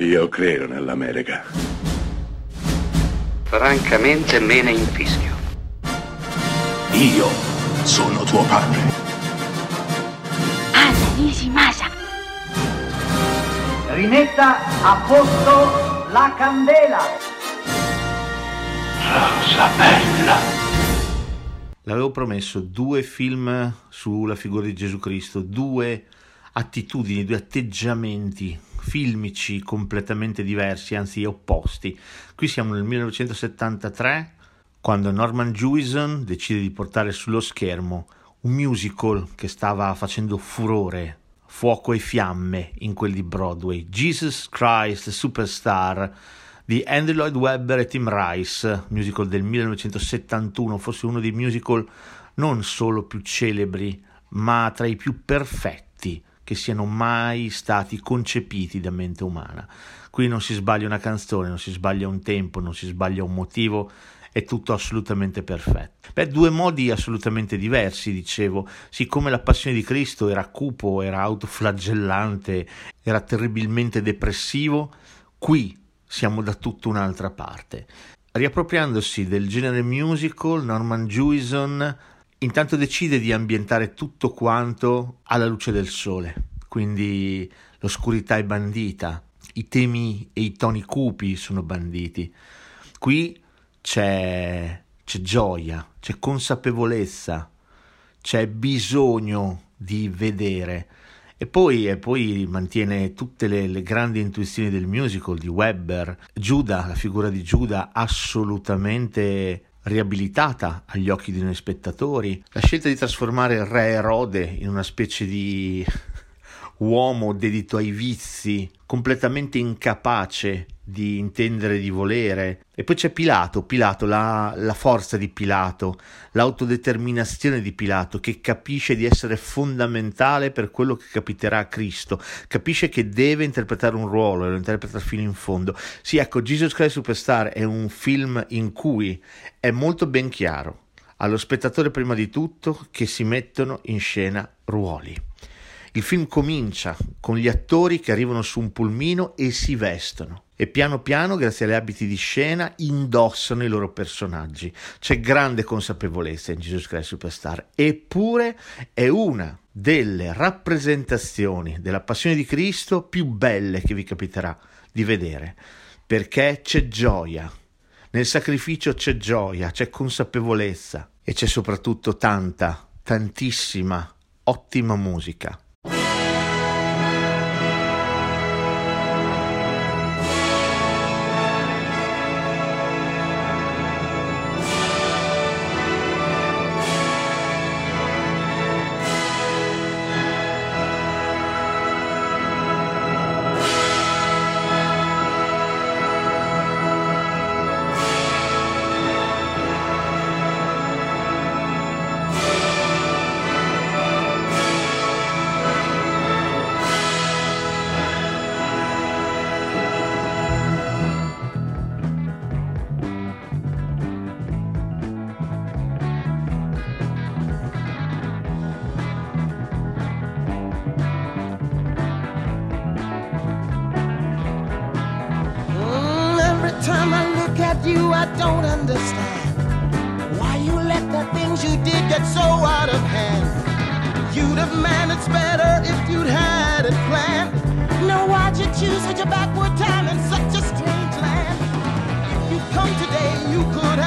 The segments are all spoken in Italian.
Io credo nell'America. Francamente me ne infischio. Io sono tuo padre. Anna Nishimasa. Rimetta a posto la candela. Rosa bella. L'avevo promesso due film sulla figura di Gesù Cristo, due attitudini, due atteggiamenti filmici completamente diversi, anzi opposti. Qui siamo nel 1973, quando Norman Jewison decide di portare sullo schermo un musical che stava facendo furore, fuoco e fiamme in quel di Broadway, Jesus Christ Superstar di Andrew Lloyd Webber e Tim Rice, musical del 1971, forse uno dei musical non solo più celebri, ma tra i più perfetti che siano mai stati concepiti da mente umana. Qui non si sbaglia una canzone, non si sbaglia un tempo, non si sbaglia un motivo, è tutto assolutamente perfetto. Beh, due modi assolutamente diversi, dicevo. Siccome la passione di Cristo era cupo, era autoflagellante, era terribilmente depressivo, qui siamo da tutta un'altra parte. Riappropriandosi del genere musical, Norman Jewison Intanto decide di ambientare tutto quanto alla luce del sole, quindi l'oscurità è bandita, i temi e i toni cupi sono banditi. Qui c'è, c'è gioia, c'è consapevolezza, c'è bisogno di vedere. E poi, e poi mantiene tutte le, le, grandi intuizioni del musical di Webber. Giuda, la figura di Giuda, assolutamente riabilitata agli occhi di noi spettatori, la scelta di trasformare il re Erode in una specie di uomo dedito ai vizi, completamente incapace di intendere di volere. E poi c'è Pilato, Pilato, la, la, forza di Pilato, l'autodeterminazione di Pilato, che capisce di essere fondamentale per quello che capiterà a Cristo, capisce che deve interpretare un ruolo e lo interpreta fino in fondo. Sì, ecco, Jesus Christ Superstar è un film in cui è molto ben chiaro allo spettatore prima di tutto che si mettono in scena ruoli. Il film comincia con gli attori che arrivano su un pulmino e si vestono e piano piano, grazie agli abiti di scena, indossano i loro personaggi. C'è grande consapevolezza in Jesus Christ Superstar, eppure è una delle rappresentazioni della passione di Cristo più belle che vi capiterà di vedere, perché c'è gioia. Nel sacrificio c'è gioia, c'è consapevolezza e c'è soprattutto tanta, tantissima, ottima musica. you, I don't understand why you let the things you did get so out of hand. You'd have managed better if you'd had it planned. Now why'd you choose such a backward time in such a strange land? If you come today, you could.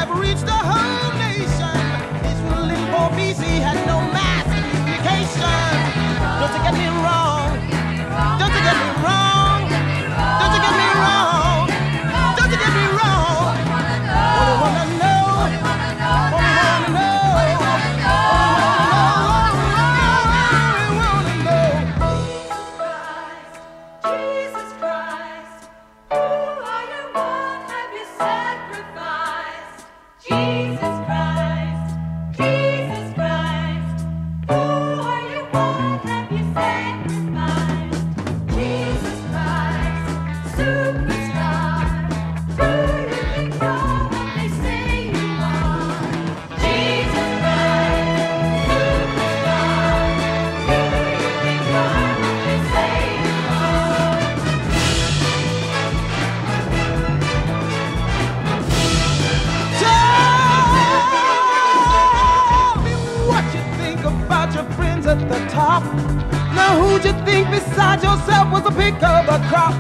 Who'd you think besides yourself was a pick of a crop?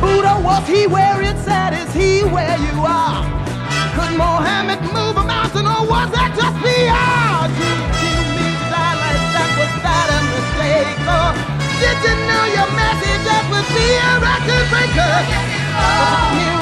Buddha, was he where it's at? Is he where you are? Could Mohammed move a mountain or was that just PR? Did you mean to die like that? Was that a mistake? Or did you know your message that would be a record breaker? Oh,